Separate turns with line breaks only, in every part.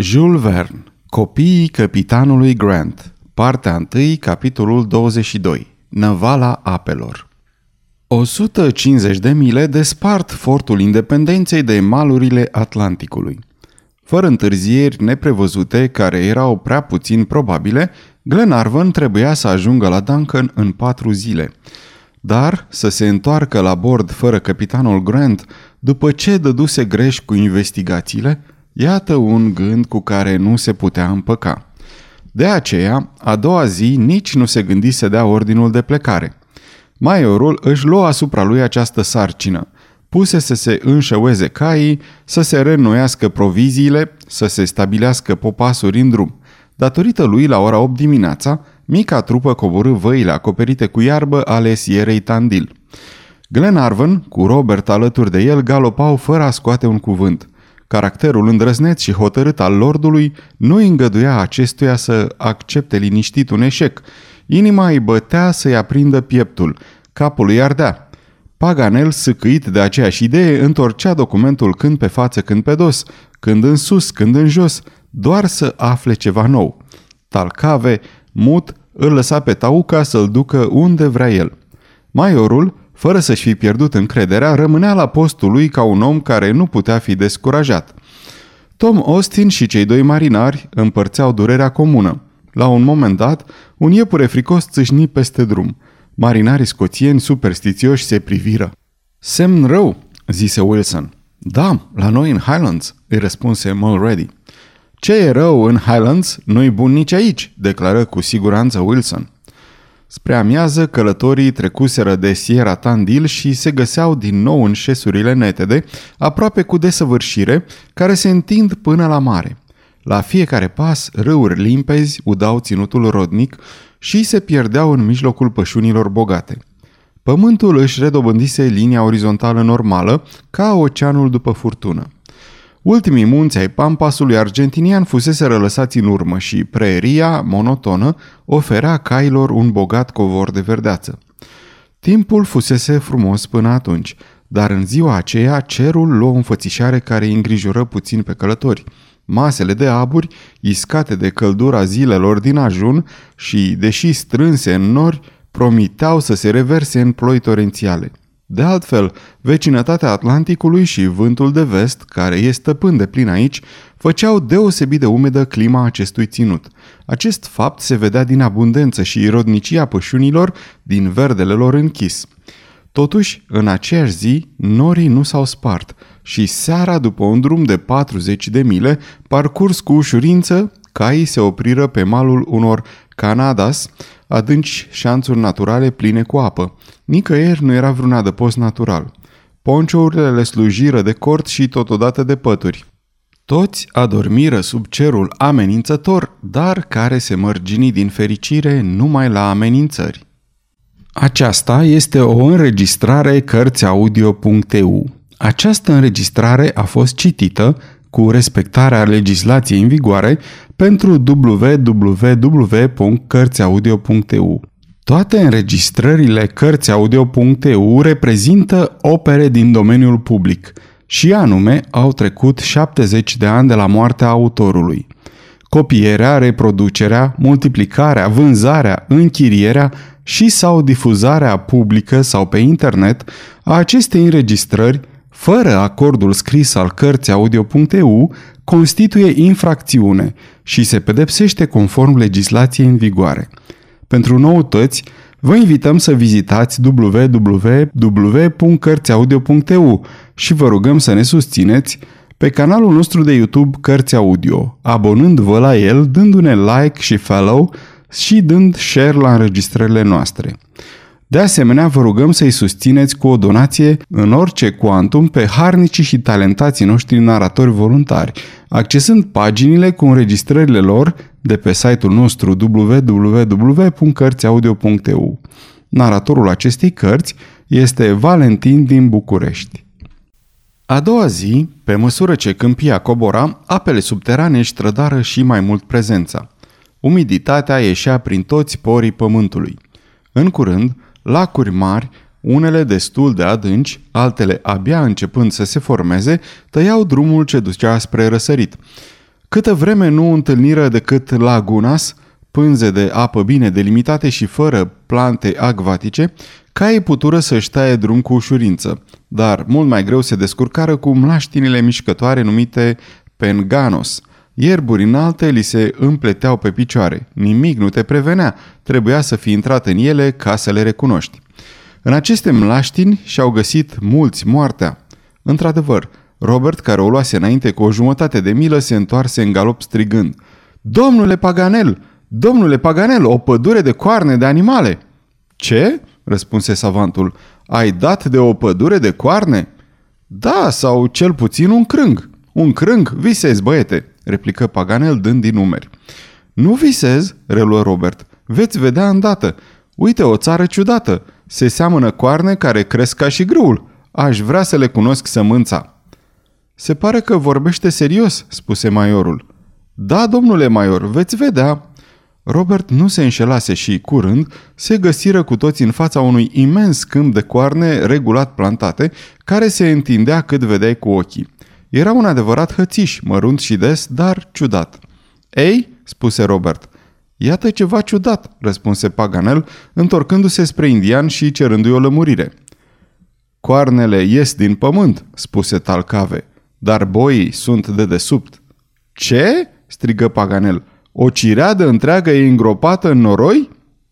Jules Verne Copiii capitanului Grant Partea 1, capitolul 22 Năvala apelor 150 de mile despart fortul independenței de malurile Atlanticului. Fără întârzieri neprevăzute, care erau prea puțin probabile, Glenarvan trebuia să ajungă la Duncan în patru zile. Dar să se întoarcă la bord fără capitanul Grant, după ce dăduse greș cu investigațiile, Iată un gând cu care nu se putea împăca. De aceea, a doua zi nici nu se gândi să dea ordinul de plecare. Maiorul își lua asupra lui această sarcină. Puse să se înșeueze caii, să se reînnoiască proviziile, să se stabilească popasuri în drum. Datorită lui, la ora 8 dimineața, mica trupă coborâ văile acoperite cu iarbă ale sierei Tandil. Glenarvan, cu Robert alături de el, galopau fără a scoate un cuvânt – Caracterul îndrăzneț și hotărât al lordului nu îngăduia acestuia să accepte liniștit un eșec. Inima îi bătea să-i aprindă pieptul, capul îi ardea. Paganel, săcăit de aceeași idee, întorcea documentul când pe față, când pe dos, când în sus, când în jos, doar să afle ceva nou. Talcave, mut, îl lăsa pe Tauca să-l ducă unde vrea el. Maiorul, fără să-și fi pierdut încrederea, rămânea la postul lui ca un om care nu putea fi descurajat. Tom Austin și cei doi marinari împărțeau durerea comună. La un moment dat, un iepure fricos țâșni peste drum. Marinarii scoțieni superstițioși se priviră. Semn rău, zise Wilson. Da, la noi în Highlands, îi răspunse Mulready. Ce e rău în Highlands, nu-i bun nici aici, declară cu siguranță Wilson. Spre amiază, călătorii trecuseră de Sierra Tandil și se găseau din nou în șesurile netede, aproape cu desăvârșire, care se întind până la mare. La fiecare pas, râuri limpezi udau ținutul rodnic și se pierdeau în mijlocul pășunilor bogate. Pământul își redobândise linia orizontală normală, ca oceanul după furtună. Ultimii munți ai pampasului argentinian fusese lăsați în urmă și preria, monotonă, oferea cailor un bogat covor de verdeață. Timpul fusese frumos până atunci, dar în ziua aceea cerul luă o înfățișare care îi îngrijoră puțin pe călători. Masele de aburi, iscate de căldura zilelor din ajun și, deși strânse în nori, promiteau să se reverse în ploi torențiale. De altfel, vecinătatea Atlanticului și vântul de vest, care este stăpân de plin aici, făceau deosebit de umedă clima acestui ținut. Acest fapt se vedea din abundență și rodnicia pășunilor din verdele lor închis. Totuși, în aceeași zi, norii nu s-au spart și seara, după un drum de 40 de mile, parcurs cu ușurință, caii se opriră pe malul unor Canadas, adânci șanțuri naturale pline cu apă. Nicăieri nu era vreun adăpost natural. Ponciourile le slujiră de cort și totodată de pături. Toți adormiră sub cerul amenințător, dar care se mărgini din fericire numai la amenințări. Aceasta este o înregistrare Cărțiaudio.eu. Această înregistrare a fost citită cu respectarea legislației în vigoare pentru www.cărțiaudio.eu. Toate înregistrările Cărțiaudio.eu reprezintă opere din domeniul public și anume au trecut 70 de ani de la moartea autorului. Copierea, reproducerea, multiplicarea, vânzarea, închirierea și sau difuzarea publică sau pe internet a acestei înregistrări fără acordul scris al cărții audio.eu, constituie infracțiune și se pedepsește conform legislației în vigoare. Pentru noutăți, vă invităm să vizitați www.cărțiaudio.eu și vă rugăm să ne susțineți pe canalul nostru de YouTube Cărți Audio, abonând-vă la el, dându-ne like și follow și dând share la înregistrările noastre. De asemenea, vă rugăm să-i susțineți cu o donație în orice cuantum pe harnicii și talentații noștri naratori voluntari, accesând paginile cu înregistrările lor de pe site-ul nostru www.cărțiaudio.eu. Naratorul acestei cărți este Valentin din București. A doua zi, pe măsură ce câmpia cobora, apele subterane își trădară și mai mult prezența. Umiditatea ieșea prin toți porii pământului. În curând, lacuri mari, unele destul de adânci, altele abia începând să se formeze, tăiau drumul ce ducea spre răsărit. Câtă vreme nu întâlniră decât lagunas, pânze de apă bine delimitate și fără plante acvatice, caii putură să-și taie drum cu ușurință, dar mult mai greu se descurcară cu mlaștinile mișcătoare numite penganos. Ierburi înalte li se împleteau pe picioare. Nimic nu te prevenea, trebuia să fii intrat în ele ca să le recunoști. În aceste mlaștini și-au găsit mulți moartea. Într-adevăr, Robert, care o luase înainte cu o jumătate de milă, se întoarse în galop strigând. Domnule Paganel! Domnule Paganel, o pădure de coarne de animale! Ce? răspunse savantul. Ai dat de o pădure de coarne? Da, sau cel puțin un crâng. Un crâng? Visezi, băiete, replică Paganel dând din numeri. Nu visez, reluă Robert. Veți vedea îndată. Uite, o țară ciudată. Se seamănă coarne care cresc ca și grâul. Aș vrea să le cunosc sămânța. Se pare că vorbește serios, spuse maiorul. Da, domnule maior, veți vedea. Robert nu se înșelase și, curând, se găsiră cu toți în fața unui imens câmp de coarne regulat plantate, care se întindea cât vedeai cu ochii. Era un adevărat hățiș, mărunt și des, dar ciudat. Ei, spuse Robert. Iată ceva ciudat, răspunse Paganel, întorcându-se spre indian și cerându-i o lămurire. Coarnele ies din pământ, spuse Talcave, dar boii sunt de desubt. Ce? strigă Paganel. O cireadă întreagă e îngropată în noroi?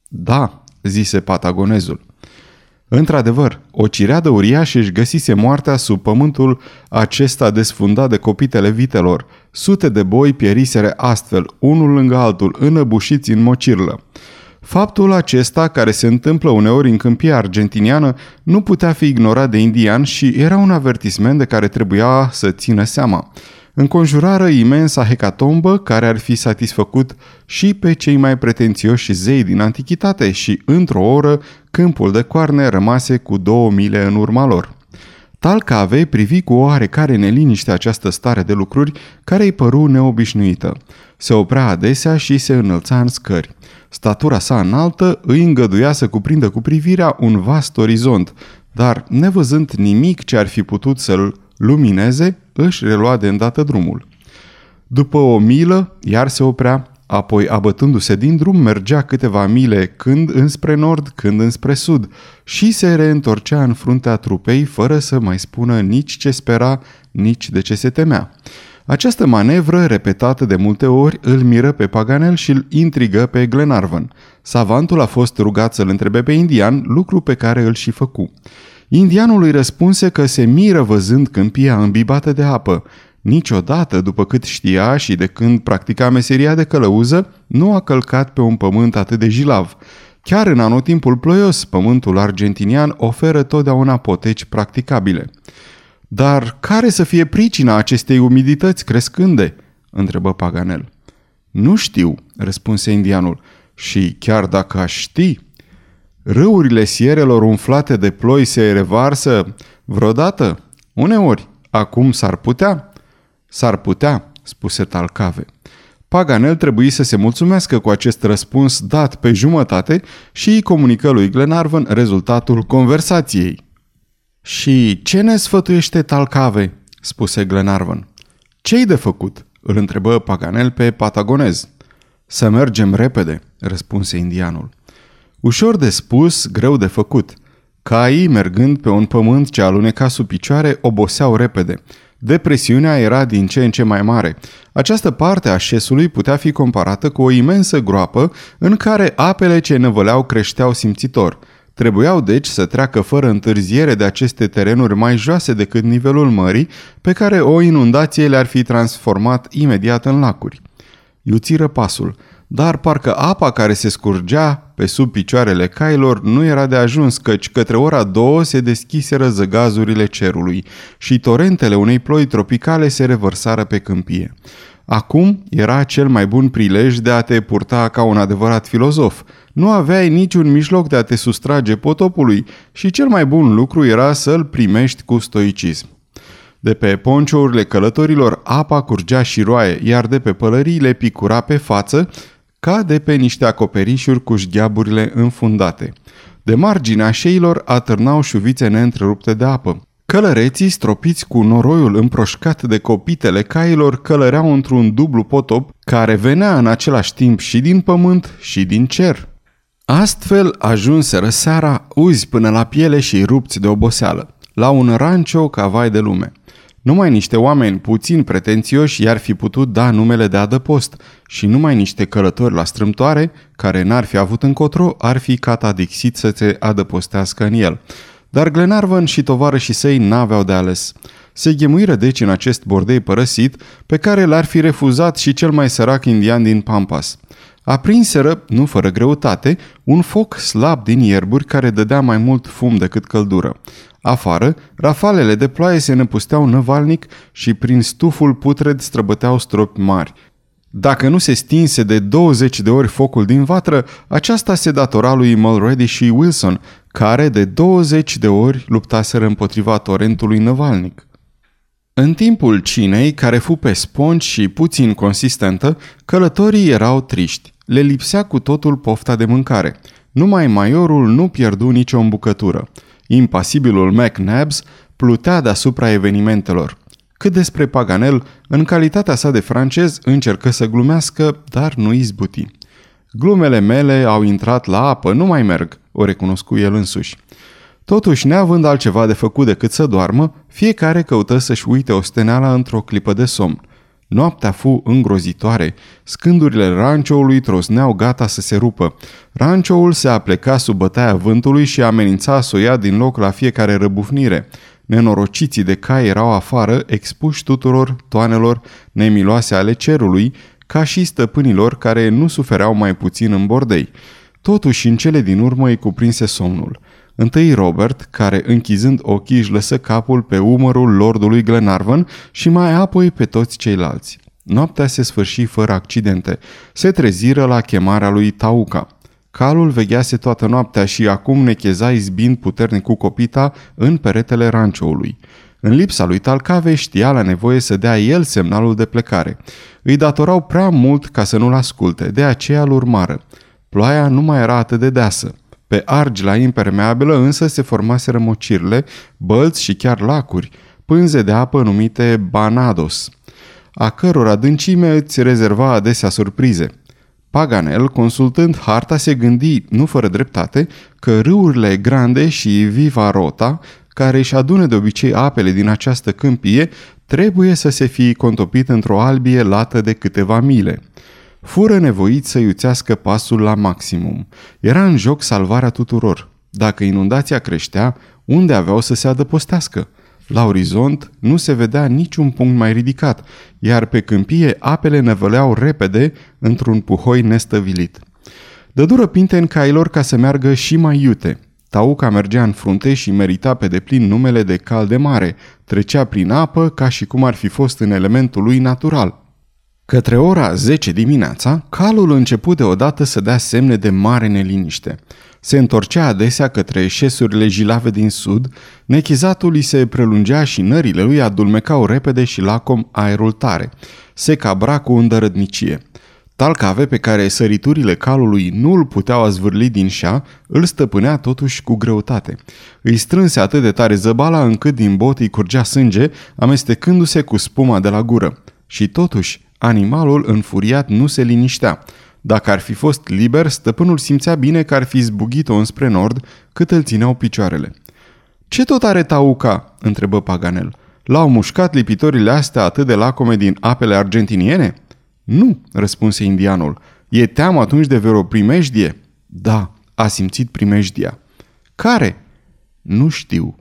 Da, zise patagonezul. Într-adevăr, o cireadă uriașă își găsise moartea sub pământul acesta desfundat de copitele vitelor. Sute de boi pieriseră astfel, unul lângă altul, înăbușiți în mocirlă. Faptul acesta, care se întâmplă uneori în câmpia argentiniană, nu putea fi ignorat de indian și era un avertisment de care trebuia să țină seama înconjurară imensa hecatombă care ar fi satisfăcut și pe cei mai pretențioși zei din antichitate și, într-o oră, câmpul de coarne rămase cu două mile în urma lor. Talcave privi cu oarecare neliniște această stare de lucruri care îi păru neobișnuită. Se oprea adesea și se înălța în scări. Statura sa înaltă îi îngăduia să cuprindă cu privirea un vast orizont, dar, nevăzând nimic ce ar fi putut să-l lumineze, își relua de îndată drumul. După o milă, iar se oprea, apoi abătându-se din drum mergea câteva mile când înspre nord, când înspre sud și se reîntorcea în fruntea trupei fără să mai spună nici ce spera, nici de ce se temea. Această manevră, repetată de multe ori, îl miră pe Paganel și îl intrigă pe Glenarvan. Savantul a fost rugat să-l întrebe pe indian, lucru pe care îl și făcu. Indianul îi răspunse că se miră văzând câmpia îmbibată de apă. Niciodată, după cât știa și de când practica meseria de călăuză, nu a călcat pe un pământ atât de jilav. Chiar în anotimpul ploios, pământul argentinian oferă totdeauna poteci practicabile. Dar care să fie pricina acestei umidități crescânde?" întrebă Paganel. Nu știu," răspunse indianul, și chiar dacă aș ști, Râurile sierelor umflate de ploi se revarsă vreodată? Uneori. Acum s-ar putea? S-ar putea, spuse Talcave. Paganel trebuie să se mulțumească cu acest răspuns dat pe jumătate și îi comunică lui Glenarvan rezultatul conversației. Și ce ne sfătuiește Talcave?" spuse Glenarvan. Ce-i de făcut?" îl întrebă Paganel pe patagonez. Să mergem repede," răspunse indianul. Ușor de spus, greu de făcut. Caii, mergând pe un pământ ce aluneca sub picioare, oboseau repede. Depresiunea era din ce în ce mai mare. Această parte a șesului putea fi comparată cu o imensă groapă în care apele ce năvăleau creșteau simțitor. Trebuiau deci să treacă fără întârziere de aceste terenuri mai joase decât nivelul mării, pe care o inundație le-ar fi transformat imediat în lacuri. Iuțiră pasul dar parcă apa care se scurgea pe sub picioarele cailor nu era de ajuns, căci către ora două se deschiseră zăgazurile cerului și torentele unei ploi tropicale se revărsară pe câmpie. Acum era cel mai bun prilej de a te purta ca un adevărat filozof. Nu aveai niciun mijloc de a te sustrage potopului și cel mai bun lucru era să-l primești cu stoicism. De pe ponciourile călătorilor apa curgea și roaie, iar de pe pălării le picura pe față cade pe niște acoperișuri cu șgheaburile înfundate. De marginea șeilor atârnau șuvițe neîntrerupte de apă. Călăreții, stropiți cu noroiul împroșcat de copitele cailor, călăreau într-un dublu potop care venea în același timp și din pământ și din cer. Astfel ajunseră seara uzi până la piele și rupți de oboseală, la un rancio ca vai de lume. Numai niște oameni puțin pretențioși i-ar fi putut da numele de adăpost și numai niște călători la strâmtoare, care n-ar fi avut încotro, ar fi catadixit să se adăpostească în el. Dar Glenarvan și tovarășii săi n-aveau de ales. Se ghemuiră deci în acest bordei părăsit, pe care l-ar fi refuzat și cel mai sărac indian din Pampas. Aprinseră, nu fără greutate, un foc slab din ierburi care dădea mai mult fum decât căldură. Afară, rafalele de ploaie se năpusteau năvalnic și prin stuful putred străbăteau stropi mari. Dacă nu se stinse de 20 de ori focul din vatră, aceasta se datora lui Mulready și Wilson, care de 20 de ori luptaseră împotriva torentului năvalnic. În timpul cinei, care fu pe spongi și puțin consistentă, călătorii erau triști. Le lipsea cu totul pofta de mâncare. Numai maiorul nu pierdu nicio îmbucătură. Impasibilul McNabs plutea deasupra evenimentelor. Cât despre Paganel, în calitatea sa de francez, încercă să glumească, dar nu izbuti. Glumele mele au intrat la apă, nu mai merg, o recunoscu el însuși. Totuși, neavând altceva de făcut decât să doarmă, fiecare căută să-și uite osteneala într-o clipă de somn. Noaptea fu îngrozitoare. Scândurile rancioului trosneau gata să se rupă. Rancioul se apleca sub bătaia vântului și amenința să o ia din loc la fiecare răbufnire. Nenorociții de cai erau afară, expuși tuturor toanelor nemiloase ale cerului, ca și stăpânilor care nu sufereau mai puțin în bordei. Totuși, în cele din urmă îi cuprinse somnul. Întâi Robert, care închizând ochii își lăsă capul pe umărul lordului Glenarvan și mai apoi pe toți ceilalți. Noaptea se sfârși fără accidente. Se treziră la chemarea lui Tauca. Calul veghease toată noaptea și acum necheza izbind puternic cu copita în peretele rancioului. În lipsa lui Talcave știa la nevoie să dea el semnalul de plecare. Îi datorau prea mult ca să nu-l asculte, de aceea îl urmară. Ploaia nu mai era atât de deasă. Pe argila impermeabilă însă se formaseră mocirle, bălți și chiar lacuri, pânze de apă numite banados, a căror adâncime îți rezerva adesea surprize. Paganel, consultând harta, se gândi, nu fără dreptate, că râurile grande și Viva Rota, care își adună de obicei apele din această câmpie, trebuie să se fie contopit într-o albie lată de câteva mile – fură nevoiți să iuțească pasul la maximum. Era în joc salvarea tuturor. Dacă inundația creștea, unde aveau să se adăpostească? La orizont nu se vedea niciun punct mai ridicat, iar pe câmpie apele năvăleau repede într-un puhoi nestăvilit. Dădură pinte în cailor ca să meargă și mai iute. Tauca mergea în frunte și merita pe deplin numele de cal de mare, trecea prin apă ca și cum ar fi fost în elementul lui natural – Către ora 10 dimineața, calul început deodată să dea semne de mare neliniște. Se întorcea adesea către eșesurile jilave din sud, nechizatul îi se prelungea și nările lui adulmecau repede și lacom aerul tare. Se cabra cu îndărădnicie. Talcave pe care săriturile calului nu îl puteau azvârli din șa, îl stăpânea totuși cu greutate. Îi strânse atât de tare zăbala încât din bot îi curgea sânge, amestecându-se cu spuma de la gură. Și totuși, Animalul înfuriat nu se liniștea. Dacă ar fi fost liber, stăpânul simțea bine că ar fi zbugit-o înspre nord cât îl țineau picioarele. Ce tot are Tauca?" întrebă Paganel. L-au mușcat lipitorile astea atât de lacome din apele argentiniene?" Nu," răspunse indianul. E teamă atunci de vreo primejdie?" Da, a simțit primejdia." Care?" Nu știu."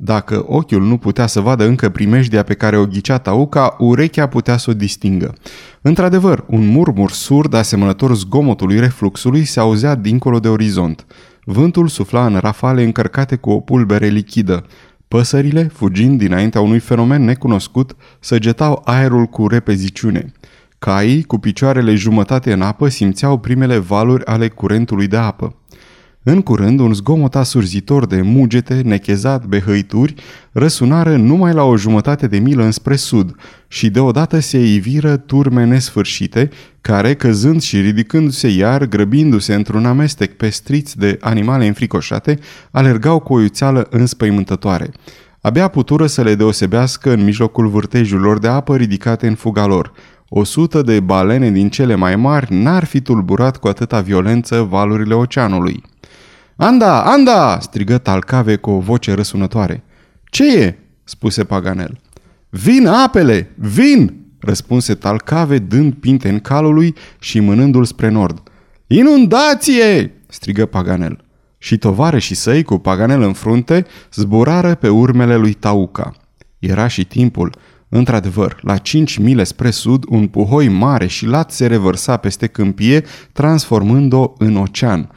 Dacă ochiul nu putea să vadă încă primejdia pe care o ghicea Tauca, urechea putea să o distingă. Într-adevăr, un murmur surd asemănător zgomotului refluxului se auzea dincolo de orizont. Vântul sufla în rafale încărcate cu o pulbere lichidă. Păsările, fugind dinaintea unui fenomen necunoscut, săgetau aerul cu repeziciune. Caii, cu picioarele jumătate în apă, simțeau primele valuri ale curentului de apă. În curând, un zgomot asurzitor de mugete, nechezat, behăituri, răsunară numai la o jumătate de milă înspre sud și deodată se iviră turme nesfârșite, care, căzând și ridicându-se iar, grăbindu-se într-un amestec pestriți de animale înfricoșate, alergau cu o iuțeală înspăimântătoare. Abia putură să le deosebească în mijlocul vârtejurilor de apă ridicate în fuga lor. O sută de balene din cele mai mari n-ar fi tulburat cu atâta violență valurile oceanului. Anda, anda!" strigă Talcave cu o voce răsunătoare. Ce e?" spuse Paganel. Vin apele! Vin! răspunse Talcave dând pinte în calului și mânându-l spre nord. Inundație! strigă Paganel. Și tovarășii săi, cu Paganel în frunte, zburară pe urmele lui Tauca. Era și timpul. Într-adevăr, la cinci mile spre sud, un puhoi mare și lat se revărsa peste câmpie, transformând-o în ocean.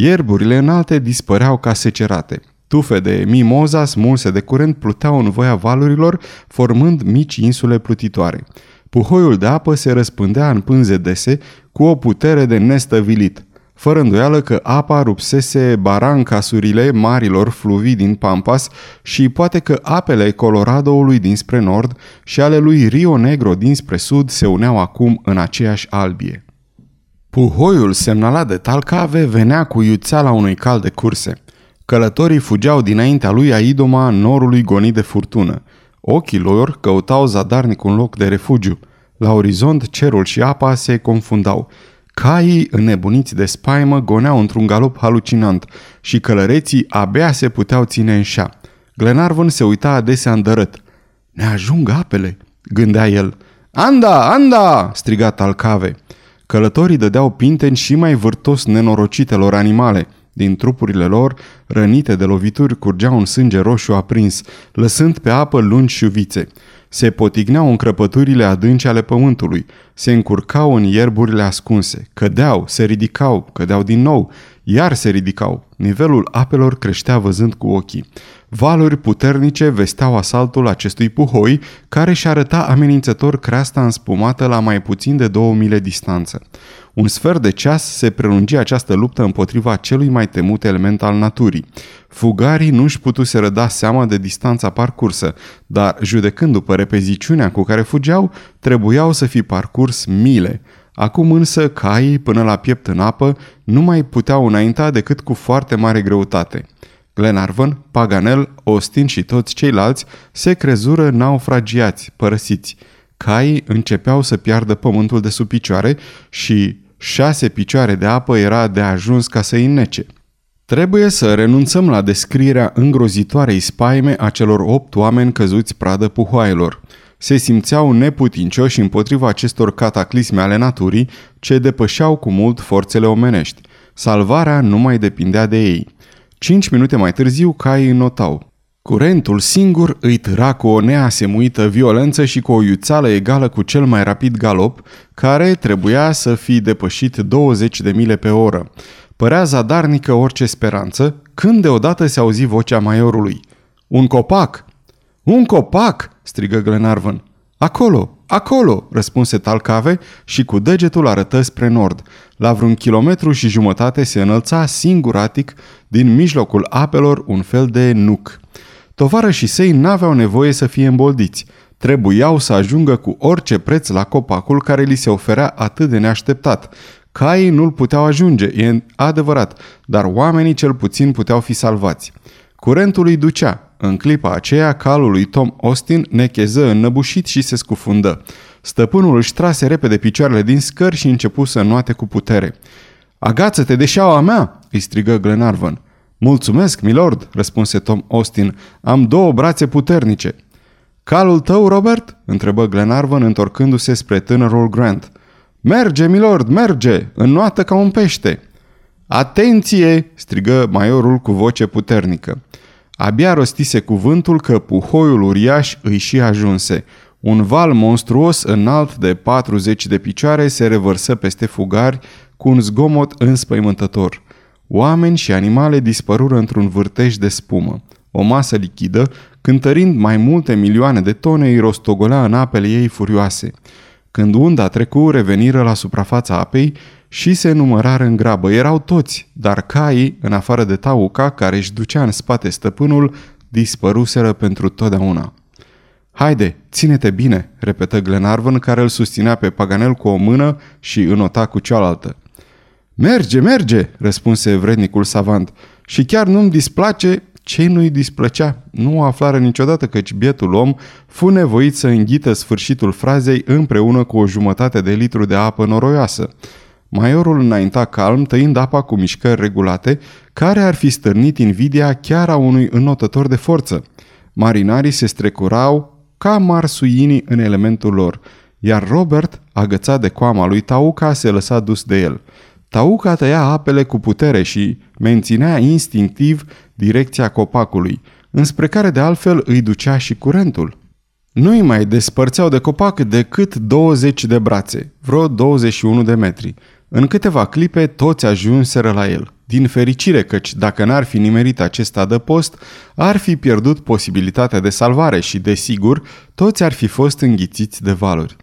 Ierburile înalte dispăreau ca secerate. Tufe de mimoza smulse de curent pluteau în voia valurilor, formând mici insule plutitoare. Puhoiul de apă se răspândea în pânze dese, cu o putere de nestăvilit. Fără îndoială că apa rupsese barancasurile marilor fluvii din Pampas și poate că apele Coloradoului dinspre nord și ale lui Rio Negro dinspre sud se uneau acum în aceeași albie. Puhoiul semnalat de Talcave venea cu iuțeala unui cal de curse – Călătorii fugeau dinaintea lui a idoma norului gonit de furtună. Ochii lor căutau zadarnic un loc de refugiu. La orizont, cerul și apa se confundau. Caii, înnebuniți de spaimă, goneau într-un galop halucinant și călăreții abia se puteau ține în șa. Glenarvan se uita adesea îndărât. Ne ajung apele, gândea el. Anda, anda, striga Talcave. Călătorii dădeau pinteni și mai vârtos nenorocitelor animale – din trupurile lor, rănite de lovituri, curgea un sânge roșu aprins, lăsând pe apă lungi șuvițe. Se potigneau în crăpăturile adânci ale pământului, se încurcau în ierburile ascunse, cădeau, se ridicau, cădeau din nou, iar se ridicau. Nivelul apelor creștea văzând cu ochii. Valuri puternice vesteau asaltul acestui puhoi, care și arăta amenințător creasta înspumată la mai puțin de două mile distanță. Un sfert de ceas se prelungi această luptă împotriva celui mai temut element al naturii. Fugarii nu își putuseră da seama de distanța parcursă, dar judecând după repeziciunea cu care fugeau, trebuiau să fi parcurs mile. Acum însă caii, până la piept în apă, nu mai puteau înainta decât cu foarte mare greutate. Glenarvan, Paganel, Austin și toți ceilalți se crezură naufragiați, părăsiți. Caii începeau să piardă pământul de sub picioare și șase picioare de apă era de ajuns ca să-i nece. Trebuie să renunțăm la descrierea îngrozitoarei spaime a celor opt oameni căzuți pradă puhoailor. Se simțeau neputincioși împotriva acestor cataclisme ale naturii ce depășeau cu mult forțele omenești. Salvarea nu mai depindea de ei. Cinci minute mai târziu, caii notau. Curentul singur îi târa cu o neasemuită violență și cu o iuțeală egală cu cel mai rapid galop, care trebuia să fi depășit 20 de mile pe oră. Părea zadarnică orice speranță, când deodată se auzi vocea maiorului. Un copac! Un copac!" strigă Glenarvan. Acolo, acolo!" răspunse Talcave și cu degetul arătă spre nord. La vreun kilometru și jumătate se înălța singuratic din mijlocul apelor un fel de nuc. Tovarășii săi n-aveau nevoie să fie îmboldiți. Trebuiau să ajungă cu orice preț la copacul care li se oferea atât de neașteptat. Caii nu-l puteau ajunge, e adevărat, dar oamenii cel puțin puteau fi salvați. Curentul îi ducea. În clipa aceea, calul lui Tom Austin necheză înnăbușit și se scufundă. Stăpânul își trase repede picioarele din scări și începu să nuate cu putere. Agață-te de șaua mea!" îi strigă Glenarvan. Mulțumesc, milord, răspunse Tom Austin. Am două brațe puternice. Calul tău, Robert? întrebă Glenarvan întorcându-se spre tânărul Grant. Merge, milord, merge! Înnoată ca un pește! Atenție! strigă maiorul cu voce puternică. Abia rostise cuvântul că puhoiul uriaș îi și ajunse. Un val monstruos înalt de 40 de picioare se revărsă peste fugari cu un zgomot înspăimântător. Oameni și animale dispărură într-un vârtej de spumă. O masă lichidă, cântărind mai multe milioane de tone, îi rostogolea în apele ei furioase. Când unda trecu, reveniră la suprafața apei și se numărară în grabă. Erau toți, dar caii, în afară de Tauca, care își ducea în spate stăpânul, dispăruseră pentru totdeauna. Haide, ține-te bine, repetă Glenarvan, care îl susținea pe Paganel cu o mână și înota cu cealaltă. Merge, merge, răspunse vrednicul savant. Și chiar nu-mi displace ce nu-i displăcea? Nu o aflară niciodată căci bietul om fu nevoit să înghită sfârșitul frazei împreună cu o jumătate de litru de apă noroioasă. Maiorul înainta calm, tăind apa cu mișcări regulate, care ar fi stârnit invidia chiar a unui înotător de forță. Marinarii se strecurau ca marsuinii în elementul lor, iar Robert, agățat de coama lui Tauca, se lăsa dus de el. Tauca tăia apele cu putere și menținea instinctiv direcția copacului, înspre care de altfel îi ducea și curentul. Nu îi mai despărțeau de copac decât 20 de brațe, vreo 21 de metri. În câteva clipe toți ajunseră la el. Din fericire căci dacă n-ar fi nimerit acest adăpost, ar fi pierdut posibilitatea de salvare și, desigur, toți ar fi fost înghițiți de valuri.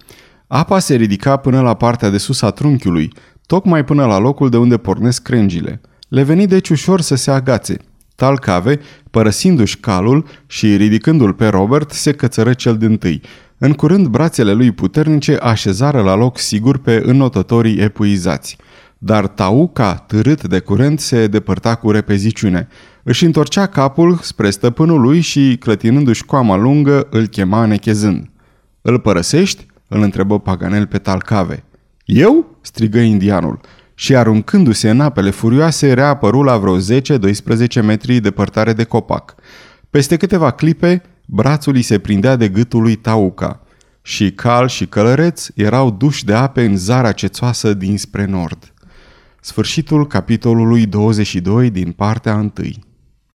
Apa se ridica până la partea de sus a trunchiului, tocmai până la locul de unde pornesc crengile. Le veni deci ușor să se agațe. Talcave, părăsindu-și calul și ridicându-l pe Robert, se cățără cel din tâi. În curând, brațele lui puternice așezară la loc sigur pe înotătorii epuizați. Dar Tauca, târât de curent, se depărta cu repeziciune. Își întorcea capul spre stăpânul lui și, clătinându-și coama lungă, îl chema nechezând. Îl părăsești?" îl întrebă Paganel pe Talcave. Eu?" strigă indianul și aruncându-se în apele furioase, reapăru la vreo 10-12 metri depărtare de copac. Peste câteva clipe, brațul îi se prindea de gâtul lui Tauca și cal și călăreț erau duși de ape în zara cețoasă dinspre nord. Sfârșitul capitolului 22 din partea 1